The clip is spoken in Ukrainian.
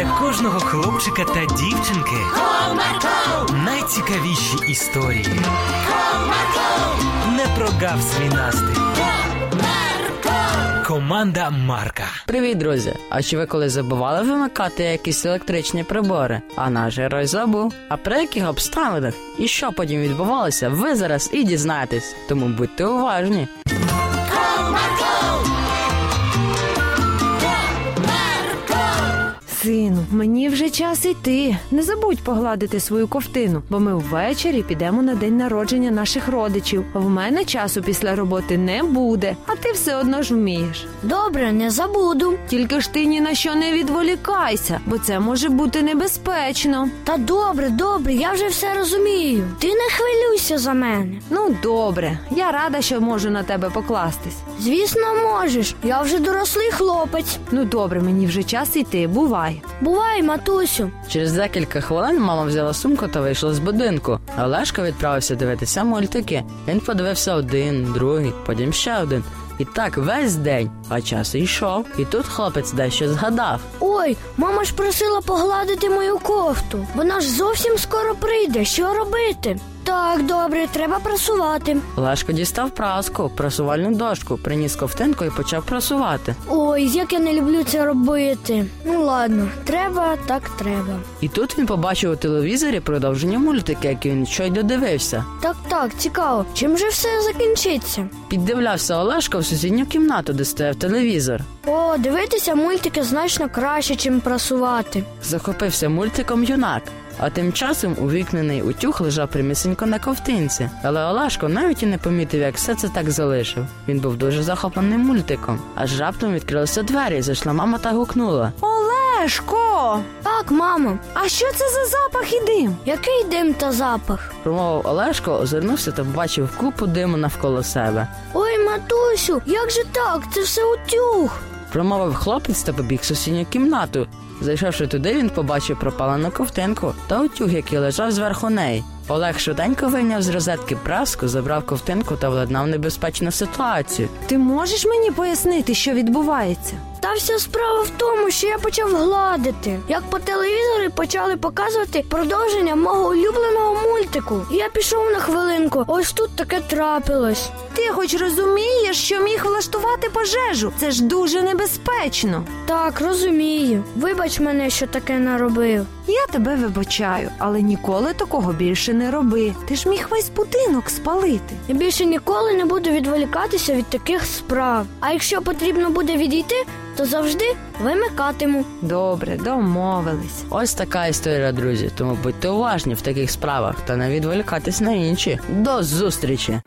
для кожного хлопчика та дівчинки Comarco, найцікавіші історії. Comarco, Не прогав свій настрій. Comarco. Команда Марка. Привіт, друзі! А чи ви коли забували вимикати якісь електричні прибори? А наш герой забув. А при яких обставинах і що потім відбувалося, ви зараз і дізнаєтесь. Тому будьте уважні. Сину, мені вже час йти. Не забудь погладити свою ковтину, бо ми ввечері підемо на день народження наших родичів. В мене часу після роботи не буде, а ти все одно ж вмієш. Добре, не забуду. Тільки ж ти ні на що не відволікайся, бо це може бути небезпечно. Та добре, добре, я вже все розумію. Ти не хвилюйся за мене. Ну, добре, я рада, що можу на тебе покластись. Звісно, можеш. Я вже дорослий хлопець. Ну, добре, мені вже час йти, бувай. Бувай, матусю. Через декілька хвилин мама взяла сумку та вийшла з будинку. Олешко відправився дивитися мультики. Він подивився один, другий, потім ще один. І так весь день, а час йшов. І тут хлопець дещо згадав. Ой, мама ж просила погладити мою кофту. Вона ж зовсім скоро прийде. Що робити? Так, добре, треба прасувати. Лешко дістав праску, прасувальну дошку, приніс ковтинку і почав прасувати. Ой, як я не люблю це робити. Ну ладно, треба, так треба. І тут він побачив у телевізорі продовження мультики, які він щойно дивився. Так, так, цікаво. Чим же все закінчиться? Піддивлявся Олешко в сусідню кімнату, де стояв телевізор. О, дивитися мультики значно краще, чим прасувати. Захопився мультиком юнак. А тим часом увікнений утюг лежав прямісінько на ковтинці. Але Олешко навіть і не помітив, як все це так залишив. Він був дуже захоплений мультиком. Аж раптом відкрилися двері, зайшла мама та гукнула. Олешко! Так, мамо, А що це за запах і дим? який дим та запах? Промовив Олешко, озирнувся та побачив купу диму навколо себе. Ой, матусю, як же так? Це все утюг. Промовив хлопець та побіг в сусідню кімнату. Зайшовши туди, він побачив пропалену ковтинку та утюг, який лежав зверху неї. Олег швиденько вийняв з розетки праску, забрав ковтинку та владнав небезпечну ситуацію. Ти можеш мені пояснити, що відбувається? Та вся справа в тому, що я почав гладити. Як по телевізорі почали показувати продовження мого улюбленого мультику. Я пішов на хвилинку. Ось тут таке трапилось. Ти хоч розумієш, що міг влаштувати пожежу? Це ж дуже небезпечно. Так, розумію. Вибач мене, що таке наробив. Я тебе вибачаю, але ніколи такого більше не роби. Ти ж міг весь будинок спалити. Я більше ніколи не буду відволікатися від таких справ. А якщо потрібно буде відійти, то завжди вимикатиму. Добре, домовились. Ось така історія, друзі. Тому будьте уважні в таких справах та не відволікатись на інші. До зустрічі!